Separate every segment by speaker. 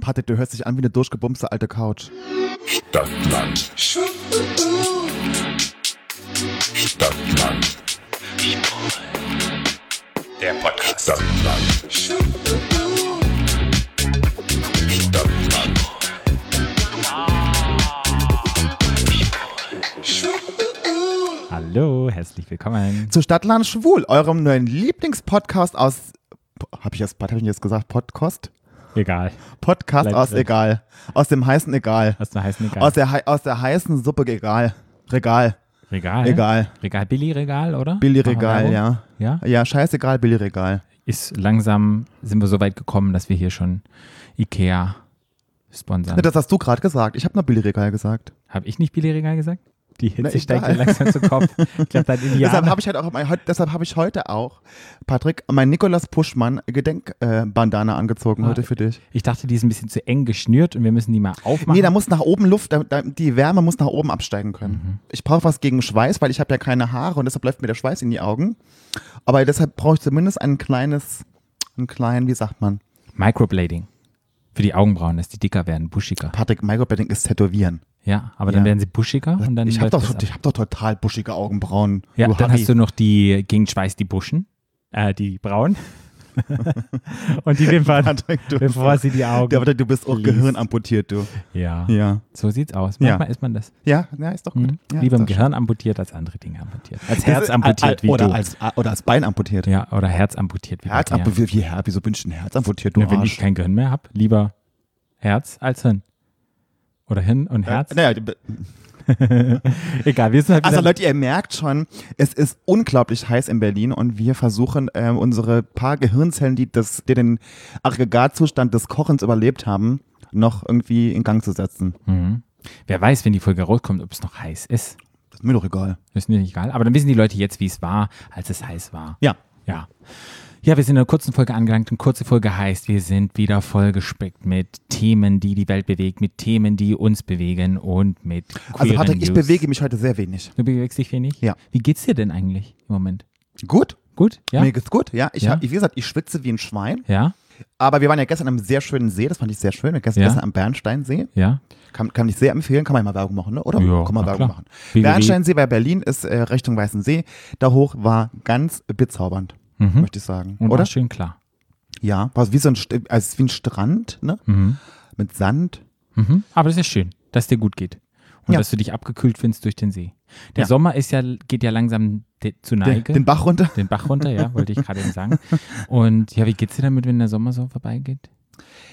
Speaker 1: Patrick, du hörst dich an wie eine durchgebumste alte Couch.
Speaker 2: Stadtland. Stadtland. Der Podcast. Stadtland.
Speaker 3: Herzlich willkommen.
Speaker 1: Zu Stadtland Schwul, eurem neuen Lieblingspodcast aus. Hab ich jetzt, was hab ich jetzt gesagt? Podcast?
Speaker 3: Egal.
Speaker 1: Podcast
Speaker 3: Bleib
Speaker 1: aus. Egal. Aus dem heißen Egal.
Speaker 3: Aus der heißen Egal.
Speaker 1: Aus der, aus der heißen Suppe Egal. Regal.
Speaker 3: Regal.
Speaker 1: Egal.
Speaker 3: Regal, Billy-Regal, oder?
Speaker 1: Billy Regal, ja.
Speaker 3: Ja?
Speaker 1: Ja, scheißegal, Billy Regal.
Speaker 3: Ist langsam, sind wir so weit gekommen, dass wir hier schon Ikea sponsern.
Speaker 1: Das hast du gerade gesagt. Ich habe nur Billy Regal gesagt.
Speaker 3: Habe ich nicht Billy-Regal gesagt? Die Hitze
Speaker 1: Na,
Speaker 3: steigt mir langsam zu Kopf. Ich glaube, dein
Speaker 1: Deshalb habe ich halt auch, mein, heut- deshalb habe ich heute auch, Patrick, mein Nikolaus Puschmann Gedenkbandana äh, angezogen
Speaker 3: Ah.
Speaker 1: heute für dich.
Speaker 3: Ich dachte, die ist ein bisschen zu eng geschnürt und wir müssen die mal aufmachen.
Speaker 1: Nee, da muss nach oben Luft, da, da, die Wärme muss nach oben absteigen können.
Speaker 3: Mhm.
Speaker 1: Ich brauche was gegen Schweiß, weil ich habe ja keine Haare und deshalb läuft mir der Schweiß in die Augen. Aber deshalb brauche ich zumindest ein kleines, einen kleinen, wie sagt man?
Speaker 3: Microblading. Für die Augenbrauen, dass die dicker werden, buschiger.
Speaker 1: Patrick, Microblading ist Tätowieren.
Speaker 3: Ja, aber dann
Speaker 1: Ja.
Speaker 3: werden sie buschiger und dann
Speaker 1: ich habe doch, ich hab doch total buschige Augenbrauen.
Speaker 3: Ja,
Speaker 1: du
Speaker 3: dann
Speaker 1: Harry.
Speaker 3: hast du noch die gegen Schweiß die Buschen, äh, die Brauen. und die Wimpern, bevor sie die Augen.
Speaker 1: Ja, aber du bist auch
Speaker 3: liest.
Speaker 1: gehirnamputiert, du.
Speaker 3: Ja.
Speaker 1: Ja.
Speaker 3: so sieht's aus.
Speaker 1: Ja.
Speaker 3: Manchmal ist man das.
Speaker 1: Ja, ja ist doch gut.
Speaker 3: Mhm.
Speaker 1: Ja,
Speaker 3: Lieber im. Gehirn amputiert als andere Dinge amputiert. Als Herz amputiert wie
Speaker 1: oder
Speaker 3: du.
Speaker 1: Als, oder als Bein amputiert.
Speaker 3: ja, oder Herz amputiert wie
Speaker 1: Herz amputiert. Wie, wie, wieso bin ich ein Herz amputiert, du
Speaker 3: Ja, wenn ich kein Gehirn mehr habe, lieber Herz als Hirn. Oder Hirn und Herz.
Speaker 1: Äh, naja,
Speaker 3: Egal, wir sind halt
Speaker 1: Also Leute, ihr merkt schon, es ist unglaublich heiß in Berlin und wir versuchen ähm, unsere paar Gehirnzellen, die, das, die den Aggregatzustand des Kochens überlebt haben, noch irgendwie in Gang zu setzen.
Speaker 3: Mhm. Wer weiß, wenn die Folge rauskommt, ob es noch heiß ist.
Speaker 1: Das ist mir doch egal.
Speaker 3: Das ist mir nicht egal. Aber dann wissen die Leute jetzt, wie es war, als es heiß war.
Speaker 1: Ja.
Speaker 3: Ja. Ja, wir sind in einer kurzen Folge angelangt. Eine kurze Folge heißt, wir sind wieder vollgespickt mit Themen, die die Welt bewegt, mit Themen, die uns bewegen und mit
Speaker 1: Also Patrick, ich
Speaker 3: News.
Speaker 1: bewege mich heute sehr wenig.
Speaker 3: Du bewegst dich wenig?
Speaker 1: Ja.
Speaker 3: Wie geht's dir denn eigentlich im Moment?
Speaker 1: Gut?
Speaker 3: Gut? Ja?
Speaker 1: Mir geht's gut, ja. Ich
Speaker 3: Ja?
Speaker 1: hab, wie gesagt, ich schwitze wie ein Schwein.
Speaker 3: Ja?
Speaker 1: Aber wir waren ja gestern am sehr schönen See, das fand ich sehr schön. Wir gestern,
Speaker 3: Ja.
Speaker 1: gestern am Bernsteinsee.
Speaker 3: Ja?
Speaker 1: Kann, kann ich sehr empfehlen, kann man ja mal Werbung machen, ne? oder?
Speaker 3: Ja,
Speaker 1: kann man Werbung
Speaker 3: klar.
Speaker 1: machen.
Speaker 3: Wie-
Speaker 1: Bernsteinsee bei Berlin ist äh, Richtung Weißen See. Da hoch war ganz bezaubernd,
Speaker 3: Mhm.
Speaker 1: möchte ich sagen.
Speaker 3: Und
Speaker 1: oder?
Speaker 3: schön klar.
Speaker 1: Ja, war wie so ein, also wie ein Strand, ne?
Speaker 3: Mhm.
Speaker 1: Mit Sand.
Speaker 3: Mhm. Aber das ist schön, dass es dir gut geht. Und
Speaker 1: Ja.
Speaker 3: dass du dich abgekühlt findest durch den See. Der
Speaker 1: Ja.
Speaker 3: Sommer ist ja, geht ja langsam de, zu
Speaker 1: Den,
Speaker 3: Neige.
Speaker 1: den Bach runter.
Speaker 3: Den Bach runter, ja, wollte ich gerade eben sagen. Und ja, wie geht's dir damit, wenn der Sommer so vorbeigeht?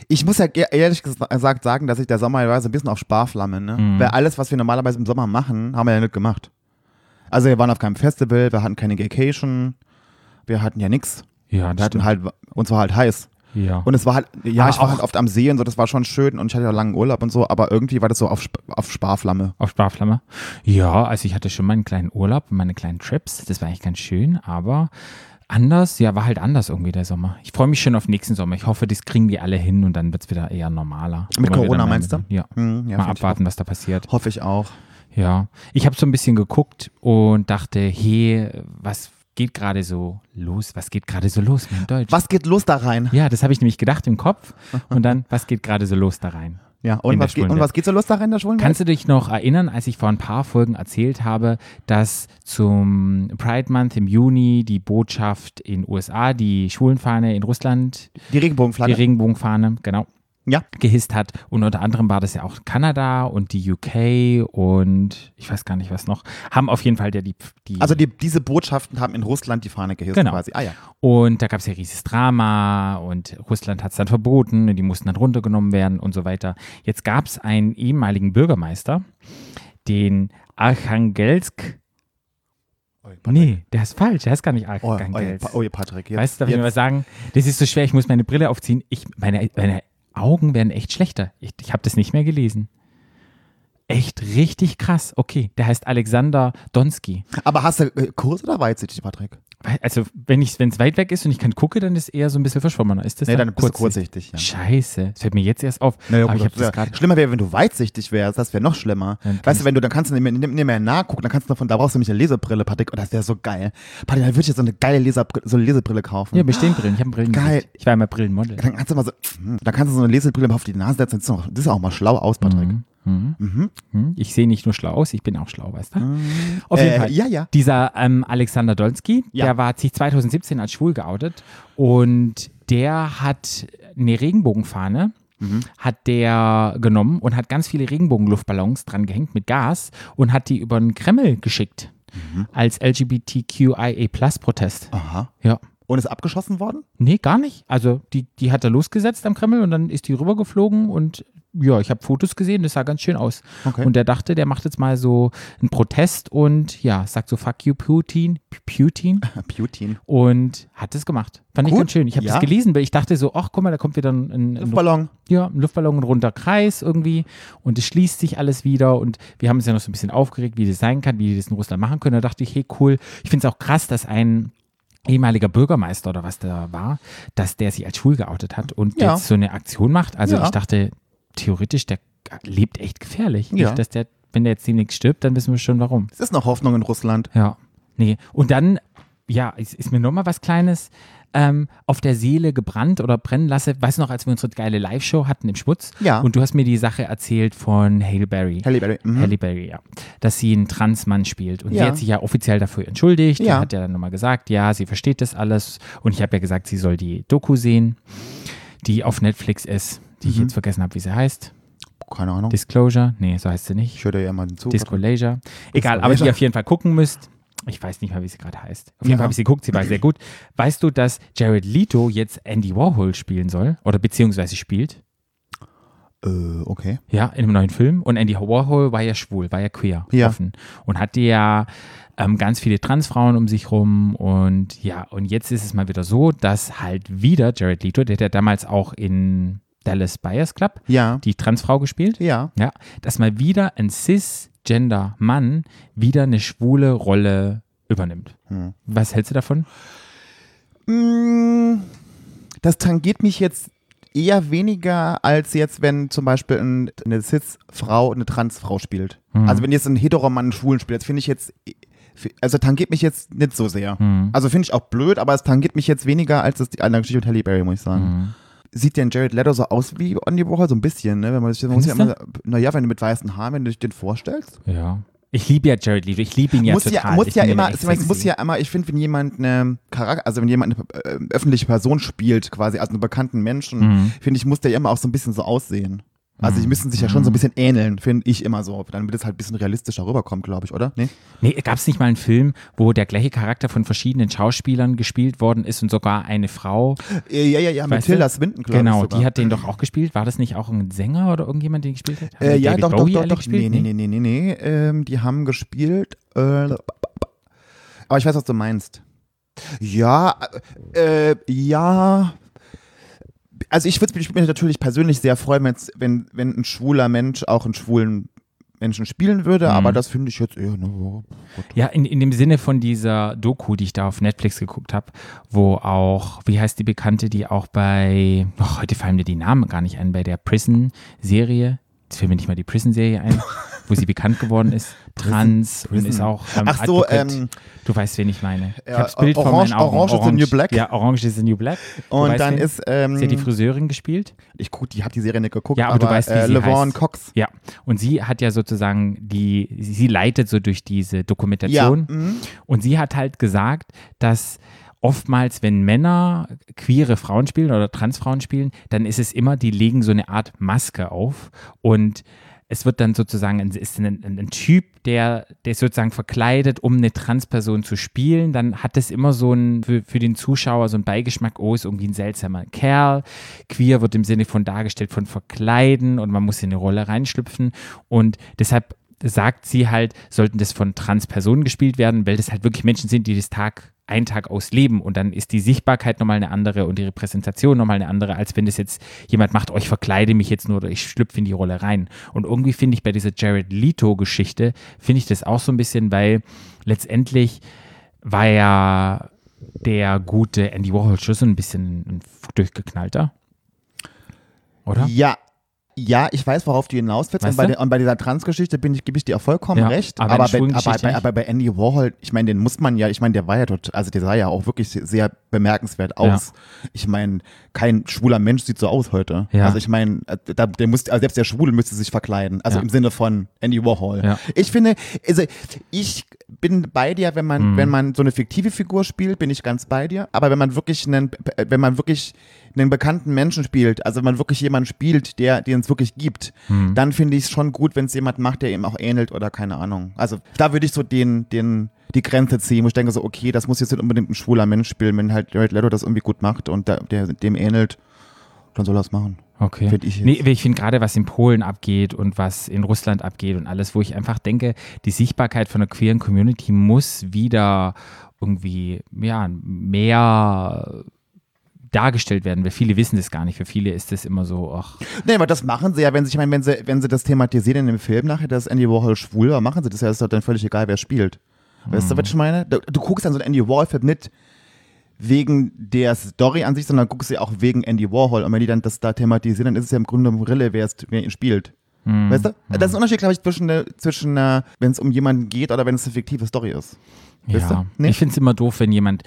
Speaker 1: Ich muss ja ehrlich gesagt sagen, dass ich der Sommer war so ein bisschen auf Sparflamme, ne?
Speaker 3: Mhm.
Speaker 1: Weil alles, was wir normalerweise im Sommer machen, haben wir ja nicht gemacht. Also wir waren auf keinem Festival, wir hatten keine Vacation, wir hatten ja nichts.
Speaker 3: Ja,
Speaker 1: Wir hatten halt, uns war halt heiß.
Speaker 3: ja.
Speaker 1: Und es war halt, ja,
Speaker 3: Aber
Speaker 1: ich war halt oft am See und so, das war schon schön und ich hatte ja langen Urlaub und so, aber irgendwie war das so auf, auf Sparflamme.
Speaker 3: Auf Sparflamme? Ja, also ich hatte schon mal einen kleinen Urlaub, meine kleinen Trips. Das war eigentlich ganz schön, aber anders, ja, war halt anders irgendwie der Sommer. Ich freue mich schon auf nächsten Sommer. Ich hoffe, das kriegen die alle hin und dann wird's wieder eher normaler.
Speaker 1: Mit Corona meinst
Speaker 3: mit- Ja.
Speaker 1: Hm, ja
Speaker 3: mal abwarten, was da passiert.
Speaker 1: Hoffe ich auch.
Speaker 3: Ja. Ich habe so ein bisschen geguckt und dachte, hey, was geht gerade so los? Was geht gerade so los, mein Deutsch?
Speaker 1: Was geht los da rein?
Speaker 3: Ja, das habe ich nämlich gedacht im Kopf. Und dann, was geht gerade so los da rein?
Speaker 1: Ja, und,
Speaker 3: In
Speaker 1: was, geht, und was geht so los da rein, der Schwulenwelt?
Speaker 3: Kannst du dich noch erinnern, als ich vor ein paar Folgen erzählt habe, dass zum Pride Month im Juni die Botschaft in USA, die Schwulenfahne in Russland,
Speaker 1: Die Regenbogenflagge?
Speaker 3: die Regenbogenfahne, genau,
Speaker 1: ja.
Speaker 3: gehisst hat. Und unter anderem war das ja auch Kanada und die UK und ich weiß gar nicht was noch, haben auf jeden Fall ja die, die
Speaker 1: Also die, diese Botschaften haben in Russland die Fahne gehisst
Speaker 3: Genau.
Speaker 1: quasi. Ah ja.
Speaker 3: Und da gab es ja riesiges Drama und Russland hat es dann verboten und die mussten dann runtergenommen werden und so weiter. Jetzt gab es einen ehemaligen Bürgermeister, den Archangelsk. Nee, der ist falsch, der heißt gar nicht
Speaker 1: Oh, oh,
Speaker 3: Archangelsk.
Speaker 1: oh, Patrick. Jetzt,
Speaker 3: weißt du, darf ich
Speaker 1: jetzt,
Speaker 3: mir was sagen? Das ist so schwer, ich muss meine Brille aufziehen. Ich, meine, meine Augen werden echt schlechter. Ich, ich habe das nicht mehr gelesen. Echt richtig krass. Okay, der heißt Alexander Donsky.
Speaker 1: Aber hast du äh, kurz oder weitsichtig, Patrick?
Speaker 3: Also, wenn es weit weg ist und ich kann gucke, dann ist eher so ein bisschen verschwommener. Ist das
Speaker 1: Nee, dann bist du kurzsichtig. Ja.
Speaker 3: Scheiße, das fällt mir jetzt erst auf.
Speaker 1: Naja,
Speaker 3: Aber
Speaker 1: gut,
Speaker 3: ich
Speaker 1: das
Speaker 3: das.
Speaker 1: Schlimmer wäre, wenn du weitsichtig wärst, das wäre noch schlimmer.
Speaker 3: Dann
Speaker 1: weißt du, wenn du, dann kannst du nicht mehr, nicht mehr nachgucken, dann kannst du von, da brauchst du nämlich eine Lesebrille, Patrick, und das wäre so geil. Patrick, dann würde ich jetzt so eine geile Leserbrille, so eine Lesebrille kaufen.
Speaker 3: Ja, bestehen Brillen. Ich habe Brillen.
Speaker 1: Geil.
Speaker 3: Ich war immer Brillenmodel.
Speaker 1: Dann kannst du mal so, dann kannst du so eine Lesebrille auf die Nase setzen, das ist auch, das ist auch mal schlau aus, Patrick.
Speaker 3: Mhm.
Speaker 1: Mhm.
Speaker 3: Hm, Ich sehe nicht nur schlau aus, ich bin auch schlau, weißt du? Auf jeden
Speaker 1: Äh,
Speaker 3: Fall.
Speaker 1: ja, ja.
Speaker 3: Dieser ähm, Alexander Dolsky,
Speaker 1: Ja.
Speaker 3: der war hat sich 2017 als schwul geoutet und der hat eine Regenbogenfahne,
Speaker 1: Mhm.
Speaker 3: hat der genommen und hat ganz viele Regenbogenluftballons dran gehängt mit Gas und hat die über den Kreml geschickt
Speaker 1: Mhm.
Speaker 3: als LGBTQIA-Plus-Protest.
Speaker 1: Aha.
Speaker 3: Ja.
Speaker 1: Und ist abgeschossen worden?
Speaker 3: Nee, gar nicht. Also die, die hat er losgesetzt am Kreml und dann ist die rübergeflogen und ja, ich habe Fotos gesehen, das sah ganz schön aus.
Speaker 1: Okay.
Speaker 3: Und der dachte, der macht jetzt mal so einen Protest und ja, sagt so fuck you Putin, Putin
Speaker 1: Putin.
Speaker 3: und hat es gemacht. Fand ich
Speaker 1: Gut.
Speaker 3: ganz schön. Ich habe
Speaker 1: Ja.
Speaker 3: das gelesen, weil ich dachte so, ach guck mal, da kommt wieder ein, ein, ein,
Speaker 1: Luftballon.
Speaker 3: ja, ein Luftballon, ein runder Kreis irgendwie und es schließt sich alles wieder und wir haben uns ja noch so ein bisschen aufgeregt, wie das sein kann, wie die das in Russland machen können. Da dachte ich, hey cool, ich finde es auch krass, dass ein ehemaliger Bürgermeister oder was da war, dass der sich als schwul geoutet hat und
Speaker 1: Ja.
Speaker 3: jetzt so eine Aktion macht. Also
Speaker 1: Ja.
Speaker 3: ich dachte, theoretisch, der lebt echt gefährlich.
Speaker 1: Ja.
Speaker 3: Nicht, dass der, wenn der jetzt demnächst stirbt, dann wissen wir schon warum.
Speaker 1: Es ist noch Hoffnung in Russland.
Speaker 3: Ja. Nee. Und dann, ja, ist, ist mir nochmal was Kleines ähm, auf der Seele gebrannt oder brennen lasse. Weißt du noch, als wir unsere geile Live-Show hatten im Schmutz?
Speaker 1: Ja.
Speaker 3: Und du hast mir die Sache erzählt von Halle Berry.
Speaker 1: Halle Berry. Mhm.
Speaker 3: Halle Berry, ja. Dass sie einen Transmann spielt. Und
Speaker 1: Ja.
Speaker 3: sie hat sich ja offiziell dafür entschuldigt. Die
Speaker 1: Ja.
Speaker 3: hat ja dann nochmal gesagt, ja, sie versteht das alles. Und ich habe ja gesagt, sie soll die Doku sehen, die auf Netflix ist, die ich
Speaker 1: Mhm.
Speaker 3: jetzt vergessen habe, wie sie heißt.
Speaker 1: Keine Ahnung.
Speaker 3: Disclosure? Nee, so heißt sie nicht.
Speaker 1: Ich höre ja mal zu.
Speaker 3: Disco Leisure. Egal, aber die ihr auf jeden Fall gucken müsst. Ich weiß nicht mal, wie sie gerade heißt. Auf jeden
Speaker 1: Ja.
Speaker 3: Fall habe ich sie geguckt, sie war sehr gut. Weißt du, dass Jared Leto jetzt Andy Warhol spielen soll? Oder beziehungsweise spielt?
Speaker 1: Äh, okay.
Speaker 3: Ja, in einem neuen Film. Und Andy Warhol war ja schwul, war ja queer,
Speaker 1: Ja.
Speaker 3: offen. Und hatte ja ähm, ganz viele Transfrauen um sich rum. Und ja, und jetzt ist es mal wieder so, dass halt wieder Jared Leto, der hat ja damals auch in Dallas Buyers Club
Speaker 1: Ja.
Speaker 3: die Transfrau gespielt.
Speaker 1: Ja.
Speaker 3: Ja, dass mal wieder ein Cisgender-Mann wieder eine schwule Rolle übernimmt.
Speaker 1: Hm.
Speaker 3: Was hältst du davon?
Speaker 1: Mm, Das tangiert mich jetzt eher weniger als jetzt, wenn zum Beispiel ein, eine Cis-Frau eine Trans-Frau spielt.
Speaker 3: Mhm.
Speaker 1: Also wenn jetzt ein Heteromann einen Schwulen spielt, das finde ich jetzt, also tangiert mich jetzt nicht so sehr.
Speaker 3: Mhm.
Speaker 1: Also finde ich auch blöd, aber es tangiert mich jetzt weniger als das die andere Geschichte mit Halle Berry, muss ich sagen.
Speaker 3: Mhm.
Speaker 1: Sieht denn Jared Leto so aus wie Andy Warhol? So ein bisschen, ne? Wenn man sich, man muss ja immer, naja, wenn du mit weißen Haaren, wenn du dich den vorstellst.
Speaker 3: Ja. Ich liebe ja Jared Leto, ich liebe ihn ja
Speaker 1: muss
Speaker 3: total.
Speaker 1: ja, muss ja immer, ich muss ja immer, ich finde, wenn jemand eine Charakter, also wenn jemand eine äh, öffentliche Person spielt, quasi, also einen bekannten Menschen,
Speaker 3: Mhm.
Speaker 1: finde ich, muss der ja immer auch so ein bisschen so aussehen. Also die müssen sich ja schon so ein bisschen ähneln, finde ich immer so. Damit es halt ein bisschen realistischer rüberkommt, glaube ich, oder? Nee?
Speaker 3: Nee, gab es nicht mal einen Film, wo der gleiche Charakter von verschiedenen Schauspielern gespielt worden ist und sogar eine Frau?
Speaker 1: Ja, ja, ja, mit? Tilda Swinton, glaube
Speaker 3: Genau,
Speaker 1: ich. sogar.
Speaker 3: die hat den doch auch gespielt. War das nicht auch ein Sänger oder irgendjemand, den gespielt hat?
Speaker 1: Äh, ja, doch, doch, doch, doch. Nee, nee, nee, nee, nee, nee. Ähm, die haben gespielt. Äh, aber ich weiß, was du meinst. Ja, äh, ja. Also ich würde mich natürlich persönlich sehr freuen, wenn, wenn ein schwuler Mensch auch einen schwulen Menschen spielen würde,
Speaker 3: Mhm.
Speaker 1: aber das finde ich jetzt eher, ne, so.
Speaker 3: Ja, in, in dem Sinne von dieser Doku, die ich da auf Netflix geguckt habe, wo auch, wie heißt die Bekannte, die auch bei, oh, heute fallen mir die Namen gar nicht ein, bei der Prison-Serie, jetzt fällt mir nicht mal die Prison-Serie ein, wo sie bekannt geworden ist, trans und
Speaker 1: Prison.
Speaker 3: ist auch ähm,
Speaker 1: Ach so, ähm,
Speaker 3: du weißt, wen ich meine. Ich
Speaker 1: Ja,
Speaker 3: habe das Bild vor
Speaker 1: Orange-
Speaker 3: meinen Augen.
Speaker 1: Orange is the New Black.
Speaker 3: Ja, Orange is the New Black. Du
Speaker 1: Und
Speaker 3: weißt,
Speaker 1: dann
Speaker 3: wen?
Speaker 1: ist, ähm,
Speaker 3: Sie hat die Friseurin gespielt.
Speaker 1: ich guck, die hat die Serie nicht geguckt,
Speaker 3: Ja, aber du weißt, wie
Speaker 1: äh,
Speaker 3: sie
Speaker 1: LeVon
Speaker 3: heißt.
Speaker 1: Cox.
Speaker 3: Ja, und sie hat ja sozusagen die, sie sie leitet so durch diese
Speaker 1: Ja,
Speaker 3: Dokumentation.
Speaker 1: mhm.
Speaker 3: Und sie hat halt gesagt, dass oftmals, wenn Männer queere Frauen spielen oder Transfrauen spielen, dann ist es immer, die legen so eine Art Maske auf und es wird dann sozusagen, ein, ist ein, ein, Typ, der, der ist sozusagen verkleidet, um eine Transperson zu spielen, dann hat es immer so ein, für, für den Zuschauer so ein Beigeschmack, oh, ist irgendwie ein seltsamer Kerl. Queer wird im Sinne von dargestellt von verkleiden und man muss in eine Rolle reinschlüpfen. Und deshalb sagt sie halt, sollten das von Transpersonen gespielt werden, weil das halt wirklich Menschen sind, die das Tag einen Tag ausleben und dann ist die Sichtbarkeit nochmal eine andere und die Repräsentation nochmal eine andere, als wenn das jetzt jemand macht, oh, ich verkleide mich jetzt nur oder ich schlüpfe in die Rolle rein. Und irgendwie finde ich bei dieser Jared Leto-Geschichte, finde ich das auch so ein bisschen, weil letztendlich war ja der gute Andy Warhol schon so ein bisschen ein durchgeknallter. Oder?
Speaker 1: Ja. Ja, ich weiß, worauf du hinaus willst. Und bei, der, und bei dieser Trans-Geschichte bin ich, gebe ich dir vollkommen
Speaker 3: Ja,
Speaker 1: recht.
Speaker 3: aber
Speaker 1: Aber, bei, aber, bei, aber bei Andy Warhol, ich meine, den muss man ja, ich meine, der war ja dort, also der sah ja auch wirklich sehr, bemerkenswert aus. Ich meine, kein schwuler Mensch sieht so aus heute.
Speaker 3: Ja.
Speaker 1: Also ich meine, da, der muss, also selbst der Schwule müsste sich verkleiden. Also
Speaker 3: Ja.
Speaker 1: im Sinne von Andy Warhol.
Speaker 3: Ja.
Speaker 1: Ich finde, also ich bin bei dir, wenn man,
Speaker 3: Mhm.
Speaker 1: wenn man so eine fiktive Figur spielt, bin ich ganz bei dir. Aber wenn man wirklich einen, wenn man wirklich einen bekannten Menschen spielt, also wenn man wirklich jemanden spielt, der, den es wirklich gibt,
Speaker 3: Mhm.
Speaker 1: dann finde ich es schon gut, wenn es jemand macht, der ihm auch ähnelt oder keine Ahnung. Also da würde ich so den, den, die Grenze ziehen, wo ich denke so, okay, das muss jetzt nicht unbedingt ein schwuler Mensch spielen, wenn halt Jared Leto das irgendwie gut macht und der, der dem ähnelt, dann soll er es machen.
Speaker 3: Okay.
Speaker 1: Find ich
Speaker 3: nee, ich finde gerade, was in Polen abgeht und was in Russland abgeht und alles, wo ich einfach denke, die Sichtbarkeit von der queeren Community muss wieder irgendwie ja, mehr dargestellt werden, weil viele wissen das gar nicht. Für viele ist das immer so, ach,
Speaker 1: Nee, aber das machen sie ja, wenn sie, ich meine, wenn sie, wenn sie das thematisieren in dem Film nachher, dass Andy Warhol schwul war, machen sie das ja, ist doch dann völlig egal, wer spielt. Weißt du, was ich meine? Du, du guckst dann so einen Andy Warhol-Film nicht wegen der Story an sich, sondern guckst sie auch wegen Andy Warhol. Und wenn die dann das da thematisieren, dann ist es ja im Grunde Rille, wer, wer ihn spielt. Weißt du? Das ist ein Unterschied, glaube ich, zwischen, zwischen äh, wenn es um jemanden geht oder wenn es eine fiktive Story ist. Weißt
Speaker 3: ja.
Speaker 1: du? Nee?
Speaker 3: Ich finde es immer doof, wenn jemand,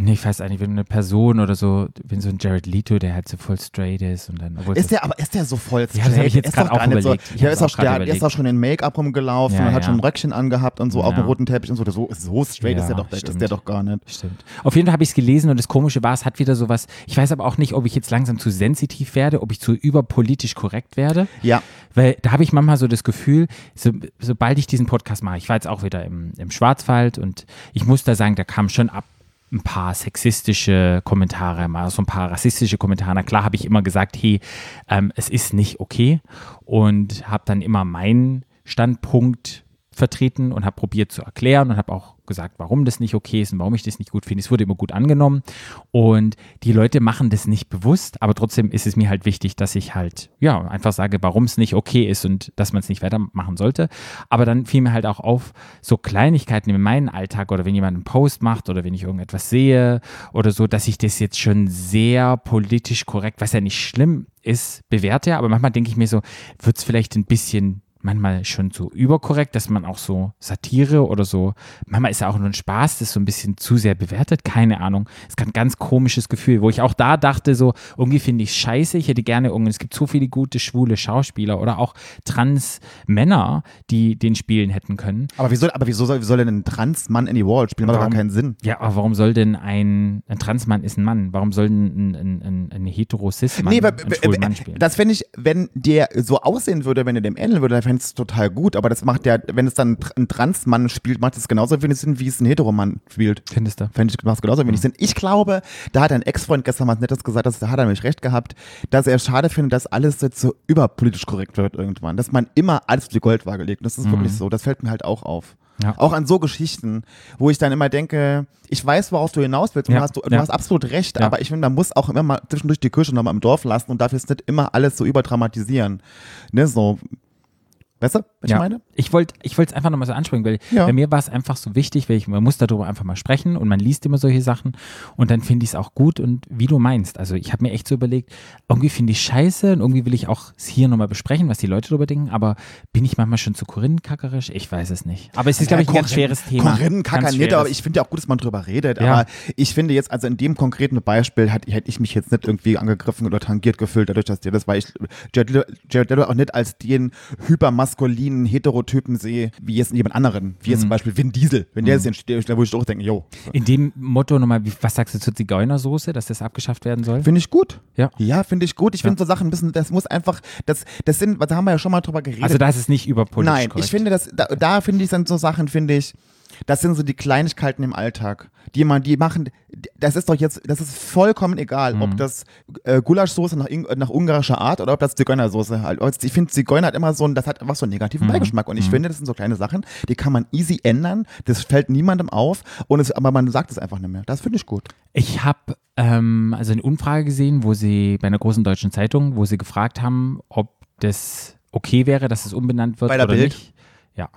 Speaker 3: nee, ich weiß eigentlich, wenn eine Person oder so, wenn so ein Jared Leto, der halt so voll straight ist und dann,
Speaker 1: Ist der, aber ist der so voll
Speaker 3: Ja, das hab ich
Speaker 1: straight?
Speaker 3: jetzt
Speaker 1: Ist gar
Speaker 3: auch überlegt.
Speaker 1: So,
Speaker 3: Ich hab's
Speaker 1: ist
Speaker 3: auch
Speaker 1: auch, der, der ist
Speaker 3: überlegt.
Speaker 1: auch schon in Make-up rumgelaufen
Speaker 3: Ja,
Speaker 1: und hat
Speaker 3: ja.
Speaker 1: schon ein Röckchen angehabt und so auf dem
Speaker 3: Ja.
Speaker 1: roten Teppich und so. So, so straight
Speaker 3: Ja,
Speaker 1: ist der doch, ist
Speaker 3: stimmt.
Speaker 1: der doch gar nicht.
Speaker 3: Stimmt. Auf jeden Fall habe ich es gelesen und das Komische war, es hat wieder sowas. Ich weiß aber auch nicht, ob ich jetzt langsam zu sensitiv werde, ob ich zu überpolitisch korrekt werde.
Speaker 1: Ja.
Speaker 3: Weil da habe ich manchmal so das Gefühl, so, sobald ich diesen Podcast mache, ich war jetzt auch wieder im, im Schwarzwald und ich muss da sagen, da kam schon ab ein paar sexistische Kommentare, mal so ein paar rassistische Kommentare. Na klar habe ich immer gesagt, hey, ähm, es ist nicht okay und habe dann immer meinen Standpunkt vertreten und habe probiert zu erklären und habe auch gesagt, warum das nicht okay ist und warum ich das nicht gut finde. Es wurde immer gut angenommen und die Leute machen das nicht bewusst, aber trotzdem ist es mir halt wichtig, dass ich halt, ja, einfach sage, warum es nicht okay ist und dass man es nicht weitermachen sollte. Aber dann fiel mir halt auch auf, so Kleinigkeiten in meinem Alltag oder wenn jemand einen Post macht oder wenn ich irgendetwas sehe oder so, dass ich das jetzt schon sehr politisch korrekt, was ja nicht schlimm ist, bewerte, aber manchmal denke ich mir so, wird es vielleicht ein bisschen manchmal schon so überkorrekt, dass man auch so Satire oder so, manchmal ist ja auch nur ein Spaß, das so ein bisschen zu sehr bewertet, keine Ahnung. Es ist ein ganz komisches Gefühl, wo ich auch da dachte, so, irgendwie finde ich scheiße, ich hätte gerne irgendwie, es gibt so viele gute schwule Schauspieler oder auch Trans-Männer, die den spielen hätten können.
Speaker 1: Aber wieso, aber wieso soll, wie soll denn ein Transmann in die Wall spielen? Macht doch keinen Sinn.
Speaker 3: Ja, aber warum soll denn ein, ein Transmann ist ein Mann? Warum soll ein, ein, ein, ein hetero-cis-Mann
Speaker 1: Nee, aber,
Speaker 3: einen schwulen Mann spielen?
Speaker 1: das fände ich, wenn der so aussehen würde, wenn er dem ähneln würde, dann fände es total gut. Aber das macht ja, wenn es dann ein Transmann spielt, macht es genauso wenig Sinn, wie es ein Heteromann spielt.
Speaker 3: Findest du?
Speaker 1: Fände ich, macht es genauso wenig Sinn. Ich glaube, da hat ein Ex-Freund gestern was Nettes gesagt, das, da hat er nämlich recht gehabt, dass er schade findet, dass alles jetzt so überpolitisch korrekt wird irgendwann. Dass man immer alles auf die Goldwaage legt. Das ist wirklich so. Das fällt mir halt auch auf.
Speaker 3: Ja.
Speaker 1: Auch an so Geschichten, wo ich dann immer denke, ich weiß, worauf du hinaus willst und
Speaker 3: Ja,
Speaker 1: du, hast, du
Speaker 3: ja.
Speaker 1: hast absolut recht, aber ich finde, man muss auch immer mal zwischendurch die Kirche nochmal im Dorf lassen und dafür ist nicht immer alles so überdramatisieren. Ne, so. Weißt du, was ich
Speaker 3: ja.
Speaker 1: meine?
Speaker 3: Ich wollte ich es einfach nochmal so ansprechen, weil
Speaker 1: Ja.
Speaker 3: bei mir war es einfach so wichtig, weil ich, man muss darüber einfach mal sprechen und man liest immer solche Sachen und dann finde ich es auch gut und wie du meinst. Also ich habe mir echt so überlegt, irgendwie finde ich scheiße und irgendwie will ich auch es hier nochmal besprechen, was die Leute darüber denken, aber bin ich manchmal schon zu korinenkackerisch? Ich weiß es nicht. Aber es ist, glaube ich, ein ganz schweres Thema.
Speaker 1: Corinne
Speaker 3: Ganz
Speaker 1: kackern nicht,
Speaker 3: schweres.
Speaker 1: aber ich finde ja auch gut, dass man drüber redet.
Speaker 3: Ja.
Speaker 1: Aber ich finde jetzt, also in dem konkreten Beispiel hätte ich mich jetzt nicht irgendwie angegriffen oder tangiert gefühlt, dadurch, dass dir das, weil ich Jared Leto- auch nicht als den hypermaskulinen Heterotypen sehe, wie jetzt jemand anderen. Wie
Speaker 3: Mhm.
Speaker 1: jetzt zum Beispiel Vin Diesel. Wenn der jetzt entsteht, da würde ich auch denken, yo,
Speaker 3: In dem Motto nochmal, was sagst du zur Zigeunersoße, dass das abgeschafft werden soll?
Speaker 1: finde ich gut.
Speaker 3: Ja.
Speaker 1: Ja, finde ich gut. Ich finde so Sachen ein bisschen, das muss einfach, das, das sind, da haben wir ja schon mal drüber geredet.
Speaker 3: Also da ist es nicht überpolitisch
Speaker 1: Nein,
Speaker 3: korrekt.
Speaker 1: ich finde das, da, da finde ich, sind so Sachen, finde ich, Das sind so die Kleinigkeiten im Alltag, die man, die machen, das ist doch jetzt, das ist vollkommen egal,
Speaker 3: Mhm.
Speaker 1: ob das äh, Gulaschsoße nach, nach ungarischer Art oder ob das Zigeunersoße halt. Also Ich finde, Zigeuner hat immer so ein, das hat einfach so einen negativen
Speaker 3: Mhm.
Speaker 1: Beigeschmack und ich finde, das sind so kleine Sachen, die kann man easy ändern, das fällt niemandem auf und es, aber man sagt es einfach nicht mehr. Das finde ich gut.
Speaker 3: Ich habe ähm, also eine Umfrage gesehen, wo sie bei einer großen deutschen Zeitung, wo sie gefragt haben, ob das okay wäre, dass es umbenannt wird
Speaker 1: Bei der
Speaker 3: oder
Speaker 1: Bild?
Speaker 3: nicht. Ja.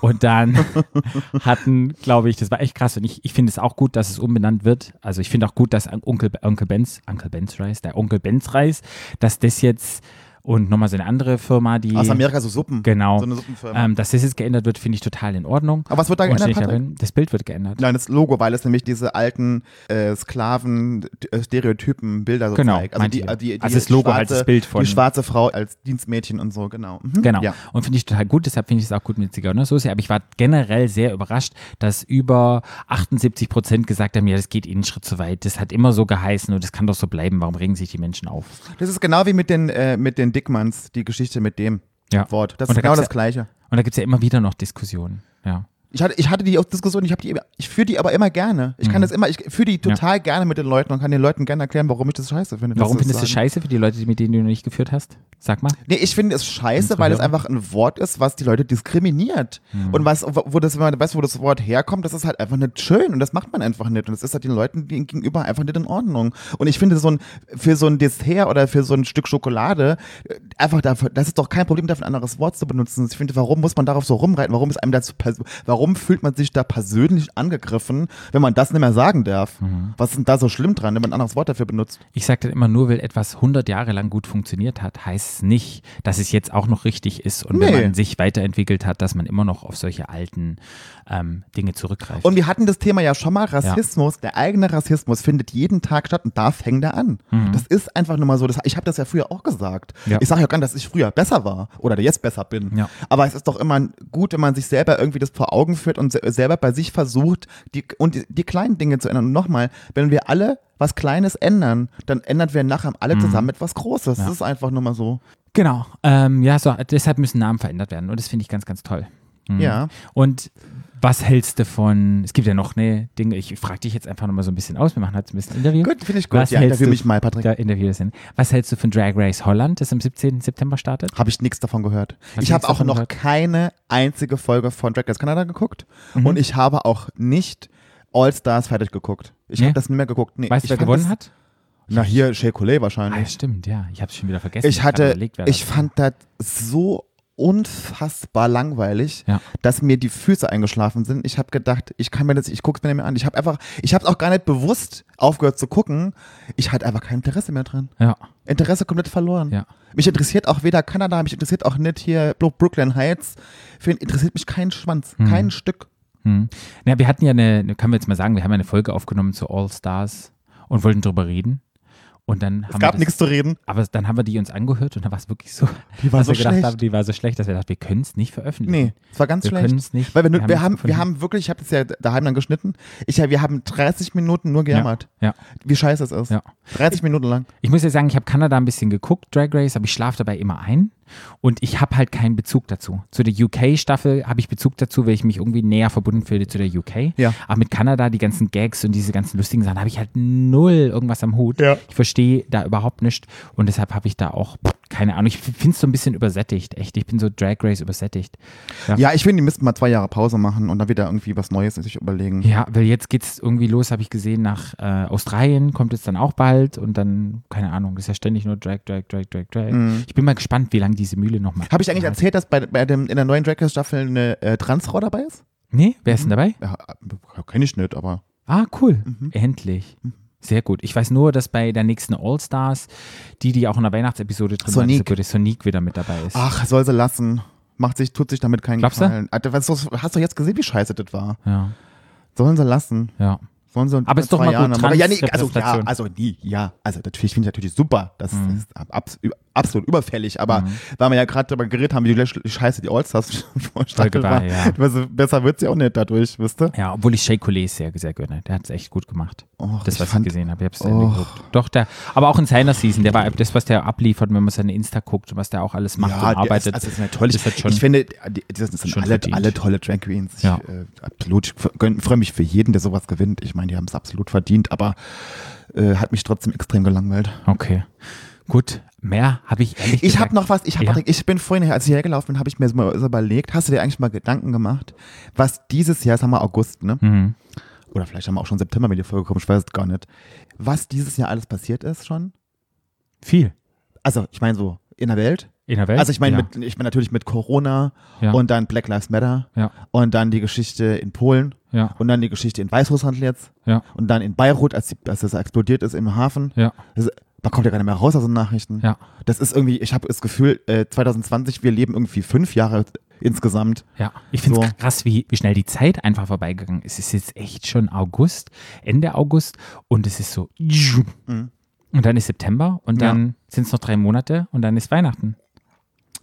Speaker 3: Und dann hatten, glaube ich, das war echt krass und ich, ich finde es auch gut, dass es umbenannt wird. Also ich finde auch gut, dass Onkel, Onkel Benz, Onkel Benz Reis, der Onkel Benz Reis, dass das jetzt und nochmal so eine andere Firma, die
Speaker 1: Aus Amerika so Suppen.
Speaker 3: genau,
Speaker 1: So eine Suppenfirma.
Speaker 3: ähm, dass das jetzt geändert wird, finde ich total in Ordnung.
Speaker 1: aber was wird da
Speaker 3: Und
Speaker 1: geändert,
Speaker 3: darin. Das Bild wird geändert.
Speaker 1: Nein, das Logo, weil es nämlich diese alten äh, Sklaven, äh, Stereotypen, Bilder so
Speaker 3: Genau,
Speaker 1: zeigt. Also, die,
Speaker 3: ich.
Speaker 1: äh, die, die
Speaker 3: Also das Logo halt
Speaker 1: schwarze,
Speaker 3: das Bild von-
Speaker 1: Die schwarze Frau als Dienstmädchen und so, genau. Mhm.
Speaker 3: Genau.
Speaker 1: Ja.
Speaker 3: Und finde ich total gut, deshalb finde ich es auch gut mit Zigeunersoße. Aber ich war generell sehr überrascht, dass über 78 Prozent gesagt haben, ja, das geht ihnen einen Schritt zu weit. Das hat immer so geheißen und das kann doch so bleiben. Warum regen sich die Menschen auf?
Speaker 1: Das ist genau wie mit den, äh, mit den Dickmanns, die Geschichte mit dem
Speaker 3: Ja.
Speaker 1: Wort. Das
Speaker 3: Und
Speaker 1: ist
Speaker 3: da
Speaker 1: genau das Gleiche.
Speaker 3: Und da gibt es ja immer wieder noch Diskussionen. Ja.
Speaker 1: Ich hatte, ich hatte die Diskussion, ich, die, ich führe die aber immer gerne. Ich kann das immer, ich führe die total gerne mit den Leuten und kann den Leuten gerne erklären, warum ich das scheiße finde.
Speaker 3: Warum findest du scheiße für die Leute, mit denen du noch nicht geführt hast? Sag mal.
Speaker 1: Nee, ich finde es scheiße, weil es einfach ein Wort ist, was die Leute diskriminiert.
Speaker 3: Mhm.
Speaker 1: Und was, wo das, wenn man weiß, wo das Wort herkommt, das ist halt einfach nicht schön und das macht man einfach nicht. Und das ist halt den Leuten gegenüber einfach nicht in Ordnung. Und ich finde, so ein, für so ein Dessert oder für so ein Stück Schokolade, äh, einfach dafür, das ist doch kein Problem, dafür ein anderes Wort zu benutzen. Ich finde, warum muss man darauf so rumreiten? Warum ist einem das, pers- warum fühlt man sich da persönlich angegriffen, wenn man das nicht mehr sagen darf?
Speaker 3: Mhm.
Speaker 1: Was ist denn da so schlimm dran, wenn man ein anderes Wort dafür benutzt?
Speaker 3: Ich sage dann immer, nur weil etwas 100 Jahre lang gut funktioniert hat, heißt es nicht, dass es jetzt auch noch richtig ist und wenn
Speaker 1: Nee.
Speaker 3: man sich weiterentwickelt hat, dass man immer noch auf solche alten ähm, Dinge zurückgreift.
Speaker 1: Und wir hatten das Thema ja schon mal, Rassismus, der eigene Rassismus findet jeden Tag statt und da fängt er an. Das ist einfach nur mal so, das, ich habe das ja früher auch gesagt.
Speaker 3: Mhm. Ja.
Speaker 1: Ich sage ja gar nicht, dass ich früher besser war oder jetzt besser bin.
Speaker 3: Ja.
Speaker 1: Aber es ist doch immer gut, wenn man sich selber irgendwie das vor Augen führt und se selber bei sich versucht, die, und die, die kleinen Dinge zu ändern. Und nochmal, wenn wir alle was Kleines ändern, dann ändern wir nachher alle zusammen etwas Großes.
Speaker 3: Mhm. Ja.
Speaker 1: Das ist einfach nur mal so.
Speaker 3: Genau. Ähm, ja, so, deshalb müssen Namen verändert werden und das finde ich ganz, ganz toll. Mhm.
Speaker 1: Ja.
Speaker 3: Und was hältst du von, es gibt ja noch eine Dinge, ich frage dich jetzt einfach nochmal so ein bisschen aus, wir machen halt ein bisschen Interview.
Speaker 1: Gut, finde ich gut.
Speaker 3: Was
Speaker 1: ja,
Speaker 3: hältst
Speaker 1: interview
Speaker 3: du-
Speaker 1: mich mal, Patrick.
Speaker 3: Da Interview hin. Was hältst du von Drag Race Holland, das am 17. September startet?
Speaker 1: Habe ich nichts davon gehört.
Speaker 3: Hast
Speaker 1: ich habe auch noch
Speaker 3: gehört?
Speaker 1: keine einzige Folge von Drag Race Canada geguckt
Speaker 3: Mhm.
Speaker 1: und ich habe auch nicht All Stars fertig geguckt. Ich
Speaker 3: Nee?
Speaker 1: habe das nicht mehr geguckt. Nee,
Speaker 3: Weißt du,
Speaker 1: ich
Speaker 3: wer gewonnen hat?
Speaker 1: Na hier, Shea Coulee
Speaker 3: Ah,
Speaker 1: wahrscheinlich.
Speaker 3: stimmt, ja. Ich habe es schon wieder vergessen.
Speaker 1: ich
Speaker 3: hab
Speaker 1: hatte, ich
Speaker 3: war.
Speaker 1: fand das so unfassbar langweilig,
Speaker 3: Ja.
Speaker 1: dass mir die Füße eingeschlafen sind. Ich habe gedacht, ich kann mir das, ich guck's mir nicht mehr an. Ich habe einfach, ich habe auch gar nicht bewusst aufgehört zu gucken. Ich hatte einfach kein Interesse mehr dran.
Speaker 3: Ja,
Speaker 1: Interesse komplett verloren.
Speaker 3: ja.
Speaker 1: Mich interessiert auch weder Kanada, mich interessiert auch nicht hier Bro- Brooklyn Heights. Für ihn interessiert mich kein Schwanz,
Speaker 3: Mhm.
Speaker 1: kein Stück.
Speaker 3: Hm. Na, wir hatten ja eine, eine, kann man jetzt mal sagen, wir haben ja eine Folge aufgenommen zu All Stars und wollten drüber reden. Und dann
Speaker 1: Es
Speaker 3: haben
Speaker 1: gab
Speaker 3: wir
Speaker 1: nichts zu reden.
Speaker 3: Aber dann haben wir die uns angehört und dann war es wirklich so,
Speaker 1: Die war
Speaker 3: dass
Speaker 1: so
Speaker 3: wir gedacht
Speaker 1: schlecht.
Speaker 3: haben, die war so schlecht, dass wir dachten, wir können es nicht veröffentlichen.
Speaker 1: Nee, es war ganz
Speaker 3: wir
Speaker 1: schlecht.
Speaker 3: können es nicht.
Speaker 1: Weil wir, wir,
Speaker 3: nichts
Speaker 1: haben, wir haben wirklich, ich habe das ja daheim dann geschnitten, ich, wir haben 30 Minuten nur gejammert,
Speaker 3: Ja.
Speaker 1: wie scheiße es ist.
Speaker 3: Ja.
Speaker 1: 30 Minuten lang.
Speaker 3: Ich muss ja sagen, ich habe Kanada ein bisschen geguckt, Drag Race, aber ich schlafe dabei immer ein. Und ich habe halt keinen Bezug dazu. Zu der UK-Staffel habe ich Bezug dazu, weil ich mich irgendwie näher verbunden fühle zu der UK.
Speaker 1: Ja.
Speaker 3: Aber mit Kanada, die ganzen Gags und diese ganzen lustigen Sachen, habe ich halt null irgendwas am Hut.
Speaker 1: Ja.
Speaker 3: Ich verstehe da überhaupt nicht. Und deshalb habe ich da auch pff, keine Ahnung. Ich finde es so ein bisschen übersättigt, echt. Ich bin so Drag Race übersättigt. Ja.
Speaker 1: Ja, ich finde, die müssten mal zwei Jahre Pause machen und dann wieder irgendwie was Neues sich überlegen.
Speaker 3: Ja, weil jetzt geht es irgendwie los, habe ich gesehen, nach äh, Australien kommt es dann auch bald und dann, keine Ahnung, ist ja ständig nur Drag, Drag, Drag, Drag, Drag.
Speaker 1: Mhm.
Speaker 3: Ich bin mal gespannt, wie lange diese Mühle noch macht.
Speaker 1: Habe ich eigentlich erzählt, dass bei, bei dem, in der neuen Drag Race Staffel eine äh, Transfrau dabei ist?
Speaker 3: Nee, wer ist denn dabei?
Speaker 1: Ja, kenne ich nicht, aber
Speaker 3: Ah, cool.
Speaker 1: Mhm.
Speaker 3: Endlich. Sehr gut. Ich weiß nur, dass bei der nächsten All-Stars, die, die auch in der Weihnachtsepisode drin
Speaker 1: Sonique.
Speaker 3: war, Sonique wieder mit dabei ist.
Speaker 1: ach, soll sie lassen. Macht sich, tut sich damit keinen
Speaker 3: Glaubst du?
Speaker 1: Gefallen. Was, hast du jetzt gesehen, wie scheiße das war?
Speaker 3: Ja,
Speaker 1: Sollen sie lassen.
Speaker 3: ja.
Speaker 1: Sie
Speaker 3: Aber ist doch mal
Speaker 1: Jahren
Speaker 3: gut,
Speaker 1: haben. Ja, nee, also, ja, also nie, ja. Also natürlich finde ich natürlich super. Das
Speaker 3: Mhm.
Speaker 1: ist abs absolut überfällig. Aber weil wir ja gerade darüber geredet haben, wie die Sch- Scheiße die Allstars
Speaker 3: Folge
Speaker 1: war.
Speaker 3: ja.
Speaker 1: Also, besser wird sie auch nicht dadurch, wisst ihr?
Speaker 3: Ja, obwohl ich Shay Coulee sehr, sehr gönne. Der hat es echt gut gemacht.
Speaker 1: Och,
Speaker 3: das,
Speaker 1: ich
Speaker 3: was
Speaker 1: fand-
Speaker 3: ich gesehen habe. Ich habe es geguckt. Doch, der, aber auch in seiner Season, der war das, was der abliefert, wenn man seine Insta guckt und was der auch alles macht und
Speaker 1: der
Speaker 3: arbeitet.
Speaker 1: Ist, also das ist natürlich,
Speaker 3: das schon-
Speaker 1: ich finde, das sind
Speaker 3: schon
Speaker 1: alle, alle tolle Drag Queens. Ich,
Speaker 3: Ja.
Speaker 1: äh, absolut. Ich freue mich für jeden, der sowas gewinnt. Ich meine, die haben es absolut verdient, aber äh, hat mich trotzdem extrem gelangweilt.
Speaker 3: Okay. Gut, mehr habe ich ehrlich
Speaker 1: Ich habe noch was, ich, hab,
Speaker 3: Ja.
Speaker 1: ich bin vorhin, als ich hergelaufen bin, habe ich mir so mal überlegt, hast du dir eigentlich mal Gedanken gemacht, was dieses Jahr, sagen wir August, ne?
Speaker 3: Mhm.
Speaker 1: Oder vielleicht haben wir auch schon September, die Folge kommt, ich weiß es gar nicht. Was dieses Jahr alles passiert ist schon?
Speaker 3: Viel
Speaker 1: Also, ich meine so in der Welt.
Speaker 3: in der Welt.
Speaker 1: Also ich meine,
Speaker 3: ja.
Speaker 1: mit, ich meine natürlich mit Corona
Speaker 3: Ja.
Speaker 1: und dann Black Lives Matter
Speaker 3: Ja.
Speaker 1: und dann die Geschichte in Polen
Speaker 3: Ja,
Speaker 1: und dann die Geschichte in Weißrussland jetzt
Speaker 3: ja,
Speaker 1: und dann in Beirut, als, die, als das explodiert ist im Hafen.
Speaker 3: ja,
Speaker 1: Das, man kommt ja gar nicht mehr raus aus den Nachrichten.
Speaker 3: ja,
Speaker 1: Das ist irgendwie, ich habe das Gefühl, äh, 2020, wir leben irgendwie fünf Jahre insgesamt.
Speaker 3: ja. Ich finde es
Speaker 1: So.
Speaker 3: krass, wie, wie schnell die Zeit einfach vorbeigegangen ist. Es ist jetzt echt schon August, Ende August und es ist so.
Speaker 1: Mhm.
Speaker 3: Und dann ist September und
Speaker 1: Ja.
Speaker 3: dann sind es noch drei Monate und dann ist Weihnachten.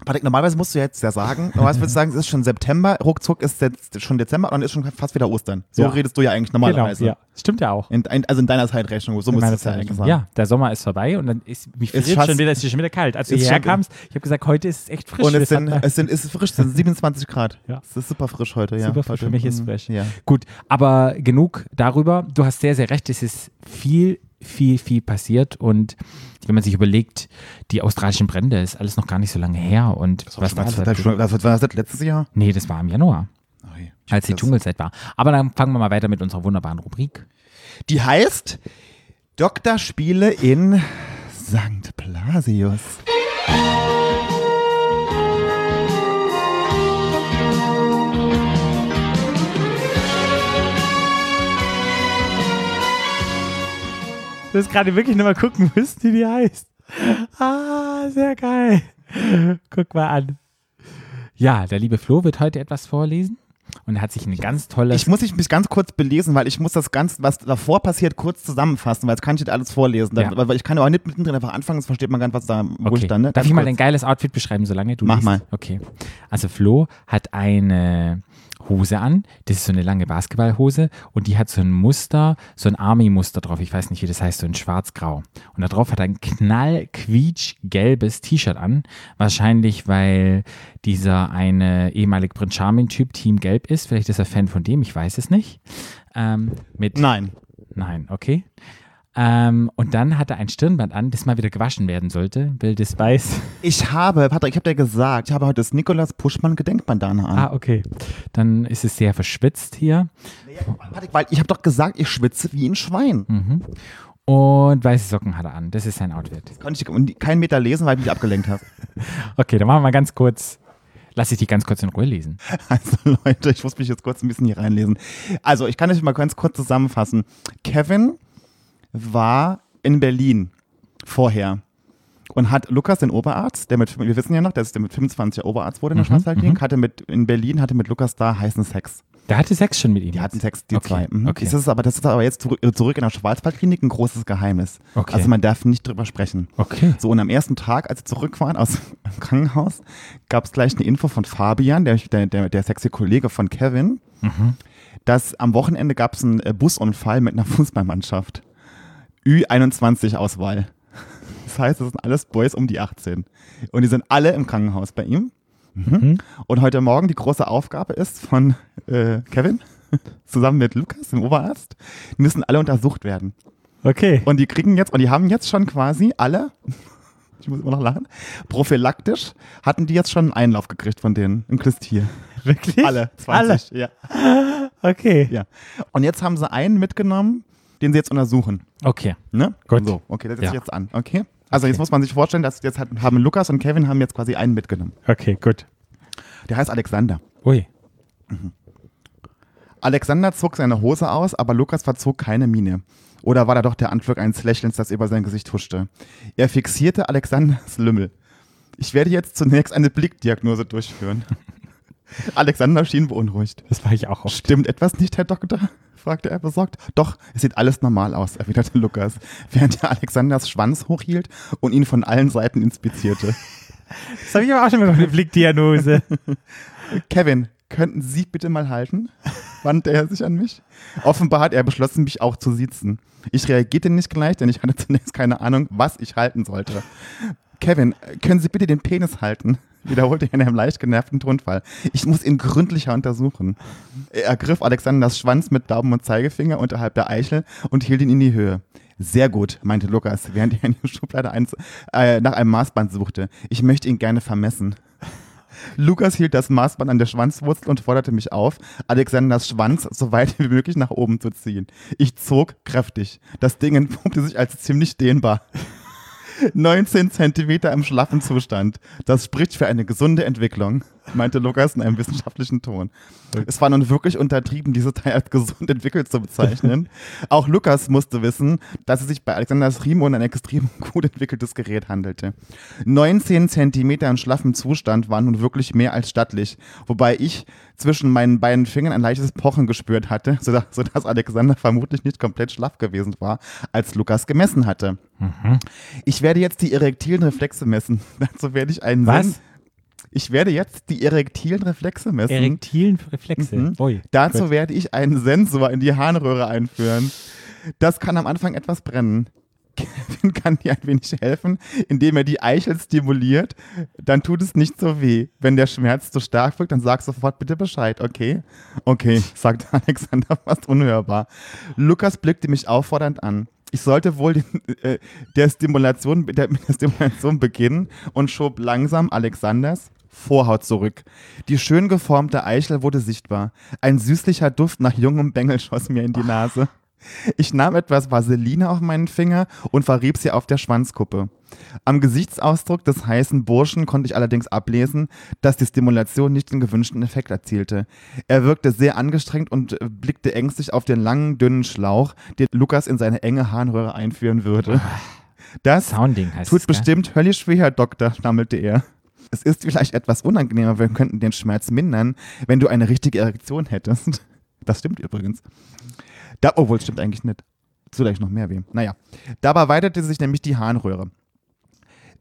Speaker 1: Patrick, normalerweise musst du jetzt ja sagen, normalerweise würdest du sagen, es ist schon September, ruckzuck ist jetzt schon Dezember und dann ist schon fast wieder Ostern. So
Speaker 3: Ja.
Speaker 1: redest du ja eigentlich normalerweise.
Speaker 3: ja. Stimmt ja auch.
Speaker 1: In, also in deiner Zeitrechnung, so
Speaker 3: meiner
Speaker 1: es ja eigentlich sagen.
Speaker 3: Ja, der Sommer ist vorbei und dann ist mich friert schon wieder, es ist schon wieder kalt. Als du hierher kamst, ich habe gesagt, heute ist es echt frisch.
Speaker 1: Und es sind, es sind, es ist frisch, es sind 27 Grad.
Speaker 3: Ja.
Speaker 1: Es ist super frisch heute, ja.
Speaker 3: Super frisch, für mich ist
Speaker 1: Mhm.
Speaker 3: frisch.
Speaker 1: Ja.
Speaker 3: Gut, aber genug darüber. Du hast sehr, sehr recht. Es ist viel, viel, viel passiert und wenn man sich überlegt, die australischen Brände ist alles noch gar nicht so lange her und was
Speaker 1: Was,
Speaker 3: dazu
Speaker 1: das, was war das letztes Jahr?
Speaker 3: Nee, das war im Januar,
Speaker 1: Ui,
Speaker 3: als die
Speaker 1: das-
Speaker 3: Dschungelzeit war. Aber dann fangen wir mal weiter mit unserer wunderbaren Rubrik.
Speaker 1: Die heißt Doktorspiele in St. Blasius.
Speaker 3: Du hast gerade wirklich nochmal gucken müssen, wie die heißt. Ah, sehr geil. Guck mal an. Ja, der liebe Flo wird heute etwas vorlesen und er hat sich ein ganz tolles.
Speaker 1: Ich muss ich mich ganz kurz belesen, weil ich muss das Ganze, was davor passiert, kurz zusammenfassen, weil jetzt kann ich nicht alles vorlesen.
Speaker 3: Ja.
Speaker 1: weil ich kann ja auch nicht mittendrin einfach anfangen, sonst versteht man gar nicht, was da wo
Speaker 3: Okay.
Speaker 1: ich dann. Ne?
Speaker 3: Darf ich mal
Speaker 1: kurz.
Speaker 3: dein geiles Outfit beschreiben, solange du
Speaker 1: Mach
Speaker 3: liest?
Speaker 1: mal.
Speaker 3: Okay. Also Flo hat eine Hose an. Das ist so eine lange Basketballhose und die hat so ein Muster, so ein Army-Muster drauf. Ich weiß nicht, wie das heißt, so ein schwarz-grau. Und da drauf hat er ein knallquietsch-gelbes T-Shirt an. Wahrscheinlich, weil dieser eine ehemalige Prince Charming-Typ Team Gelb ist. Vielleicht ist er Fan von dem, ich weiß es nicht. Ähm, mit
Speaker 1: Nein.
Speaker 3: Nein, okay. Ähm, und dann hat er ein Stirnband an, das mal wieder gewaschen werden sollte, weil das weiß.
Speaker 1: Ich habe, Patrick, ich habe dir gesagt, ich habe heute das Nikolaus Puschmann Gedenkbandana an.
Speaker 3: Ah, okay. Dann ist es sehr verschwitzt hier.
Speaker 1: Patrick, weil ich habe doch gesagt, ich schwitze wie ein Schwein.
Speaker 3: Mhm. Und weiße Socken hat er an. Das ist sein Outfit.
Speaker 1: Konnte ich und keinen Meter lesen, weil ich mich abgelenkt habe.
Speaker 3: Okay, dann machen wir mal ganz kurz. Lass ich die ganz kurz in Ruhe lesen.
Speaker 1: Also Leute, ich muss mich jetzt kurz ein bisschen hier reinlesen. Also ich kann euch mal ganz kurz zusammenfassen. Kevin war in Berlin vorher und hat Lukas, den Oberarzt, der mit, wir wissen ja noch, der, ist, der mit 25 Oberarzt wurde in der Schwarzwaldklinik, hatte mit, in Berlin, hatte mit Lukas da heißen Sex.
Speaker 3: Der hatte Sex schon mit ihm.
Speaker 1: Die hatten Sex, die
Speaker 3: Okay,
Speaker 1: zwei. Mhm.
Speaker 3: okay.
Speaker 1: Das, ist aber, das ist aber jetzt zurück, in der Schwarzwaldklinik ein großes Geheimnis.
Speaker 3: Okay.
Speaker 1: Also man darf nicht drüber sprechen.
Speaker 3: Okay.
Speaker 1: So, und am ersten Tag, als sie zurück waren aus dem Krankenhaus, gab es gleich eine Info von Fabian, der, der, der, der sexy Kollege von Kevin, dass am Wochenende gab es einen äh, Busunfall mit einer Fußballmannschaft. Ü21-Auswahl. Das heißt, das sind alles Boys um die 18. Und die sind alle im Krankenhaus bei ihm. Mhm. Und heute Morgen die große Aufgabe ist von äh, Kevin, zusammen mit Lukas, dem Oberarzt, die müssen alle untersucht werden.
Speaker 3: Okay.
Speaker 1: Und die kriegen jetzt, und die haben jetzt schon quasi alle, ich muss immer noch lachen, prophylaktisch hatten die jetzt schon einen Einlauf gekriegt von denen im Klistier.
Speaker 3: Wirklich?
Speaker 1: Alle, 20. Ja,
Speaker 3: Okay.
Speaker 1: ja. Und jetzt haben sie einen mitgenommen, den sie jetzt untersuchen.
Speaker 3: Okay.
Speaker 1: Ne?
Speaker 3: Gut.
Speaker 1: So, okay, das setze
Speaker 3: Ja.
Speaker 1: ich jetzt an. Okay. Also jetzt muss man sich vorstellen, dass jetzt haben Lukas und Kevin haben jetzt quasi einen mitgenommen.
Speaker 3: Okay, gut.
Speaker 1: Der heißt Alexander.
Speaker 3: Ui.
Speaker 1: Alexander zog seine Hose aus, aber Lukas verzog keine Miene. Oder war da doch der Anflug eines Lächelns, das über sein Gesicht huschte? Er fixierte Alexanders Lümmel. Ich werde jetzt zunächst eine Blickdiagnose durchführen. Alexander schien beunruhigt.
Speaker 3: Das war ich auch oft.
Speaker 1: Stimmt etwas nicht, Herr Doktor? fragte er besorgt. Doch, es sieht alles normal aus, erwiderte Lukas, während er Alexanders Schwanz hochhielt und ihn von allen Seiten inspizierte.
Speaker 3: Das habe ich aber auch schon mal eine Blickdiagnose.
Speaker 1: Kevin, könnten Sie bitte mal halten? wandte er sich an mich. Offenbar hat er beschlossen, mich auch zu siezen. Ich reagierte nicht gleich, denn ich hatte zunächst keine Ahnung, was ich halten sollte. Kevin, können Sie bitte den Penis halten? wiederholte er in einem leicht genervten Tonfall. Ich muss ihn gründlicher untersuchen. Er ergriff Alexanders Schwanz mit Daumen und Zeigefinger unterhalb der Eichel und hielt ihn in die Höhe. Sehr gut, meinte Lukas, während er in der Schublade eins, äh, nach einem Maßband suchte. Ich möchte ihn gerne vermessen. Lukas hielt das Maßband an der Schwanzwurzel und forderte mich auf, Alexanders Schwanz so weit wie möglich nach oben zu ziehen. Ich zog kräftig. Das Ding entpuppte sich als ziemlich dehnbar. 19 Zentimeter im schlaffen Zustand. Das spricht für eine gesunde Entwicklung, meinte Lukas in einem wissenschaftlichen Ton. Es war nun wirklich untertrieben, diese Teil als gesund entwickelt zu bezeichnen. Auch Lukas musste wissen, dass es sich bei Alexanders Riemen um ein extrem gut entwickeltes Gerät handelte. 19 Zentimeter in schlaffem Zustand waren nun wirklich mehr als stattlich, wobei ich zwischen meinen beiden Fingern ein leichtes Pochen gespürt hatte, sodass, sodass Alexander vermutlich nicht komplett schlaff gewesen war, als Lukas gemessen hatte.
Speaker 3: Mhm.
Speaker 1: Ich werde jetzt die erektilen Reflexe messen. Dazu werde ich einen
Speaker 3: Was?
Speaker 1: Sen- Ich werde jetzt die erektilen Reflexe messen.
Speaker 3: Erektilen Reflexe.
Speaker 1: Mhm.
Speaker 3: Ui.
Speaker 1: Dazu
Speaker 3: Gut.
Speaker 1: werde ich einen Sensor in die Harnröhre einführen. Das kann am Anfang etwas brennen. Kevin kann dir ein wenig helfen, indem er die Eichel stimuliert. Dann tut es nicht so weh. Wenn der Schmerz zu stark wirkt, dann sag sofort bitte Bescheid, okay? Okay, sagte Alexander fast unhörbar. Lukas blickte mich auffordernd an. Ich sollte wohl den, äh, der Stimulation, der, mit der Stimulation beginnen und schob langsam Alexanders Vorhaut zurück. Die schön geformte Eichel wurde sichtbar. Ein süßlicher Duft nach jungem Bengel schoss mir in die Nase. Ich nahm etwas Vaseline auf meinen Finger und verrieb sie auf der Schwanzkuppe. Am Gesichtsausdruck des heißen Burschen konnte ich allerdings ablesen, dass die Stimulation nicht den gewünschten Effekt erzielte. Er wirkte sehr angestrengt und blickte ängstlich auf den langen, dünnen Schlauch, den Lukas in seine enge Harnröhre einführen würde. Das
Speaker 3: Sounding heißt
Speaker 1: tut
Speaker 3: es. gell?
Speaker 1: bestimmt höllisch weh, Herr Doktor, stammelte er. Es ist vielleicht etwas unangenehmer, wir könnten den Schmerz mindern, wenn du eine richtige Erektion hättest. Das stimmt übrigens. Da, obwohl, stimmt eigentlich nicht. Vielleicht noch mehr weh. Naja, dabei weiterte sich nämlich die Harnröhre.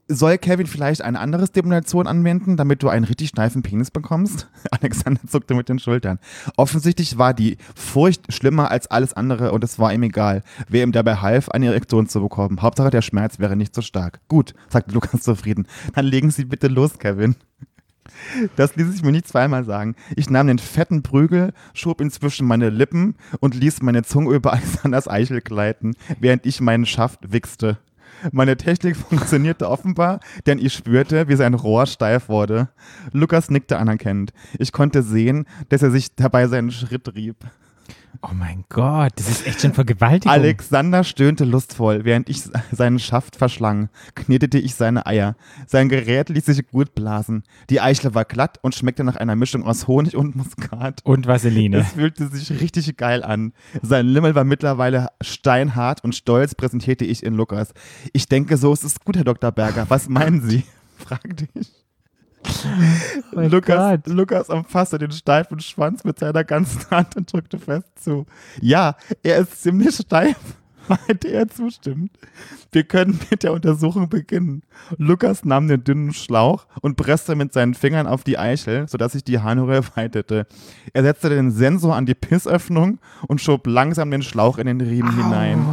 Speaker 1: Soll Kevin vielleicht eine andere Stimulation anwenden, damit du einen richtig steifen Penis bekommst? Alexander zuckte mit den Schultern. Offensichtlich war die Furcht schlimmer als alles andere und es war ihm egal, wer ihm dabei half, eine Erektion zu bekommen. Hauptsache der Schmerz wäre nicht so stark. Gut, sagte Lukas zufrieden. Dann legen Sie bitte los, Kevin. Das ließ ich mir nicht zweimal sagen. Ich nahm den fetten Prügel, schob ihn zwischen meine Lippen und ließ meine Zunge über Alexanders Eichel gleiten, während ich meinen Schaft wichste. Meine Technik funktionierte offenbar, denn ich spürte, wie sein Rohr steif wurde. Lukas nickte anerkennend. Ich konnte sehen, dass er sich dabei seinen Schritt rieb.
Speaker 3: Oh mein Gott, das ist echt schon Vergewaltigung.
Speaker 1: Alexander stöhnte lustvoll, während ich seinen Schaft verschlang, knetete ich seine Eier. Sein Gerät ließ sich gut blasen. Die Eichel war glatt und schmeckte nach einer Mischung aus Honig und Muskat.
Speaker 3: Und Vaseline.
Speaker 1: Es fühlte sich richtig geil an. Sein Limmel war mittlerweile steinhart und stolz präsentierte ich in Lukas. Ich denke, so ist es gut, Herr Dr. Berger. Was meinen Sie? fragte ich.
Speaker 3: Mein
Speaker 1: Lukas,
Speaker 3: Gott.
Speaker 1: Lukas umfasste den steifen Schwanz mit seiner ganzen Hand und drückte fest zu. Ja, er ist ziemlich steif, meinte er zustimmend. Wir können mit der Untersuchung beginnen. Lukas nahm den dünnen Schlauch und presste mit seinen Fingern auf die Eichel, sodass sich die Harnröhre weitete. Er setzte den Sensor an die Pissöffnung und schob langsam den Schlauch in den Riemen hinein.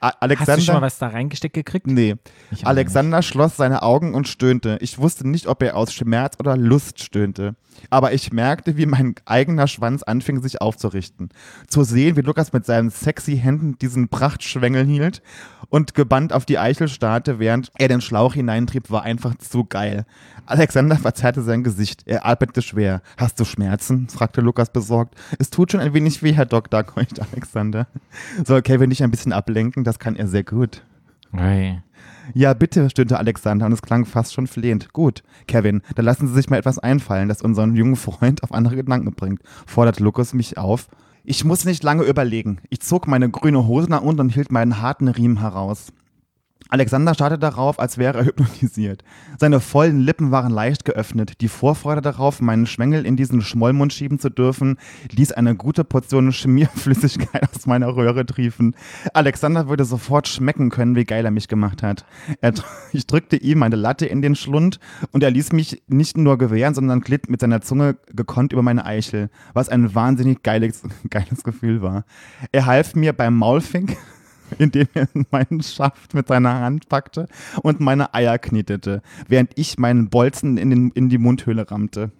Speaker 1: A
Speaker 3: Hast
Speaker 1: Alexander,
Speaker 3: du schon mal was da reingesteckt gekriegt?
Speaker 1: Nee. Alexander schloss seine Augen und stöhnte. Ich wusste nicht, ob er aus Schmerz oder Lust stöhnte. Aber ich merkte, wie mein eigener Schwanz anfing, sich aufzurichten. Zu sehen, wie Lukas mit seinen sexy Händen diesen Prachtschwengel hielt und gebannt auf die Eichel starrte, während er den Schlauch hineintrieb, war einfach zu geil. Alexander verzerrte sein Gesicht. Er atmete schwer. Hast du Schmerzen? fragte Lukas besorgt. Es tut schon ein wenig weh, Herr Doktor, keuchte Alexander. Soll Kevin nicht ein bisschen ablenken? Das kann er sehr gut.
Speaker 3: Ui.
Speaker 1: Ja, bitte, stöhnte Alexander und es klang fast schon flehend. Gut, Kevin, dann lassen Sie sich mal etwas einfallen, das unseren jungen Freund auf andere Gedanken bringt, forderte Lukas mich auf. Ich muss nicht lange überlegen. Ich zog meine grüne Hose nach unten und hielt meinen harten Riemen heraus. Alexander starrte darauf, als wäre er hypnotisiert. Seine vollen Lippen waren leicht geöffnet. Die Vorfreude darauf, meinen Schwengel in diesen Schmollmund schieben zu dürfen, ließ eine gute Portion Schmierflüssigkeit aus meiner Röhre triefen. Alexander würde sofort schmecken können, wie geil er mich gemacht hat. Er, ich drückte ihm meine Latte in den Schlund und er ließ mich nicht nur gewähren, sondern glitt mit seiner Zunge gekonnt über meine Eichel, was ein wahnsinnig geiles, geiles Gefühl war. Er half mir beim Maulfink indem er meinen Schaft mit seiner Hand packte und meine Eier knetete, während ich meinen Bolzen in, den, in die Mundhöhle rammte.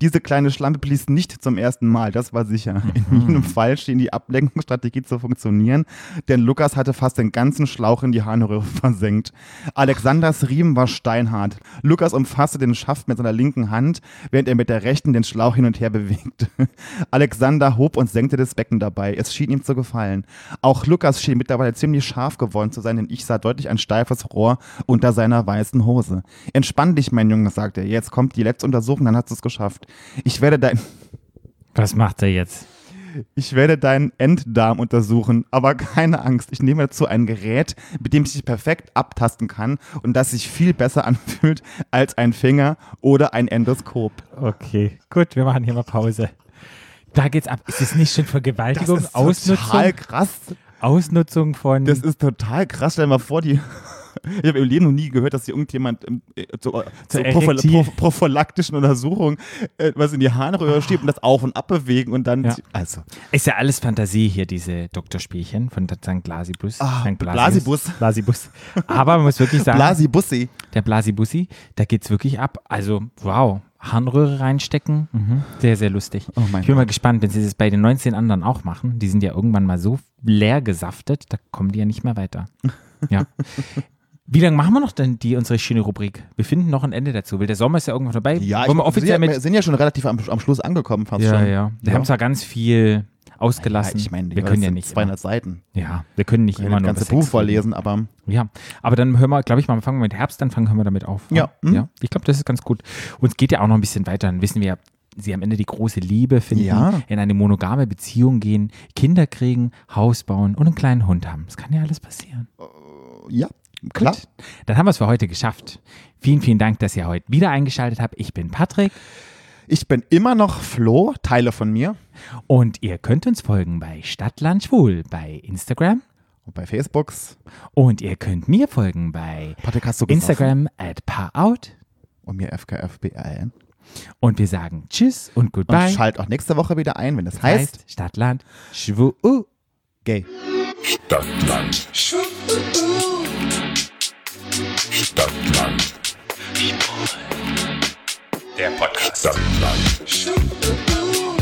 Speaker 1: Diese kleine Schlampe blies nicht zum ersten Mal, das war sicher. In jedem Fall schien die Ablenkungsstrategie zu funktionieren, denn Lukas hatte fast den ganzen Schlauch in die Harnröhre versenkt. Alexanders Riemen war steinhart. Lukas umfasste den Schaft mit seiner linken Hand, während er mit der rechten den Schlauch hin und her bewegte. Alexander hob und senkte das Becken dabei. Es schien ihm zu gefallen. Auch Lukas schien mittlerweile ziemlich scharf geworden zu sein, denn ich sah deutlich ein steifes Rohr unter seiner weißen Hose. Entspann dich, mein Junge, sagte er. Jetzt kommt die letzte Untersuchung, dann hast du es geschafft. Ich werde dein,
Speaker 3: Was macht er jetzt?
Speaker 1: ich werde deinen Enddarm untersuchen, aber keine Angst. Ich nehme dazu ein Gerät, mit dem ich dich perfekt abtasten kann und das sich viel besser anfühlt als ein Finger oder ein Endoskop.
Speaker 3: Okay, gut, wir machen hier mal Pause. Da geht's ab. Ist es nicht schon Vergewaltigung,
Speaker 1: total
Speaker 3: Ausnutzung,
Speaker 1: krass.
Speaker 3: Ausnutzung von.
Speaker 1: Das ist total krass. Stell dir mal vor, die. Ich habe im Leben noch nie gehört, dass hier irgendjemand ähm, äh, zu, äh, zur Prophyla pro prophylaktischen Untersuchung äh, was in die Harnröhre schiebt und das auf und ab bewegen und dann.
Speaker 3: Ja.
Speaker 1: Also.
Speaker 3: Ist ja alles Fantasie hier, diese Doktorspielchen von St. Blasibus.
Speaker 1: Ah,
Speaker 3: St.
Speaker 1: Blasibus.
Speaker 3: Blasibus. Aber man muss wirklich sagen,
Speaker 1: Blasi Bussi.
Speaker 3: der Blasibussi, da geht's wirklich ab. Also, wow. Harnröhre reinstecken. Mhm. Sehr, sehr lustig.
Speaker 1: Oh
Speaker 3: ich bin mal gespannt, wenn sie das bei den 19 anderen auch machen. Die sind ja irgendwann mal so leer gesaftet, da kommen die ja nicht mehr weiter. Ja. Wie lange machen wir noch denn die unsere schöne Rubrik? Wir finden noch ein Ende dazu, weil der Sommer ist ja irgendwann vorbei.
Speaker 1: Ja,
Speaker 3: Wollen wir offiziell
Speaker 1: wir
Speaker 3: mit.
Speaker 1: sind, sind ja schon relativ am, am Schluss angekommen, fast
Speaker 3: Ja,
Speaker 1: schon.
Speaker 3: ja. Wir
Speaker 1: Ja.
Speaker 3: haben zwar ganz viel ausgelassen.
Speaker 1: Ja, ich meine,
Speaker 3: wir können ja nicht.
Speaker 1: 200 Seiten.
Speaker 3: Immer, ja, wir können nicht
Speaker 1: Ich
Speaker 3: immer
Speaker 1: das ganze Buch vorlesen, aber.
Speaker 3: Ja, aber dann hören wir, glaube ich mal, fangen wir mit Herbst, dann fangen wir damit auf.
Speaker 1: Ja. Mhm.
Speaker 3: ja. Ich glaube, das ist ganz gut. Und es geht ja auch noch ein bisschen weiter. Dann wissen wir ja, sie am Ende die große Liebe finden,
Speaker 1: Ja.
Speaker 3: in eine monogame Beziehung gehen, Kinder kriegen, Haus bauen und einen kleinen Hund haben. Das kann ja alles passieren.
Speaker 1: ja, klar.
Speaker 3: Gut. Dann haben wir es für heute geschafft. Vielen, vielen Dank, dass ihr heute wieder eingeschaltet habt. Ich bin Patrick
Speaker 1: Ich bin immer noch Flo, Teile von mir.
Speaker 3: und ihr könnt uns folgen bei Stadtland Schwul bei Instagram
Speaker 1: Und bei Facebooks.
Speaker 3: und ihr könnt mir folgen bei
Speaker 1: Patrick, hast du gesoffen?
Speaker 3: Instagram at parout
Speaker 1: Und mir FKFBRN.
Speaker 3: und wir sagen Tschüss und
Speaker 1: Und
Speaker 3: Goodbye.
Speaker 1: schalt auch nächste Woche wieder ein, wenn es
Speaker 3: Das
Speaker 1: heißt,
Speaker 3: Stadtland Schwul.
Speaker 1: gay.
Speaker 2: Stadtland. Stadtland. Der Podcast. Stadtland.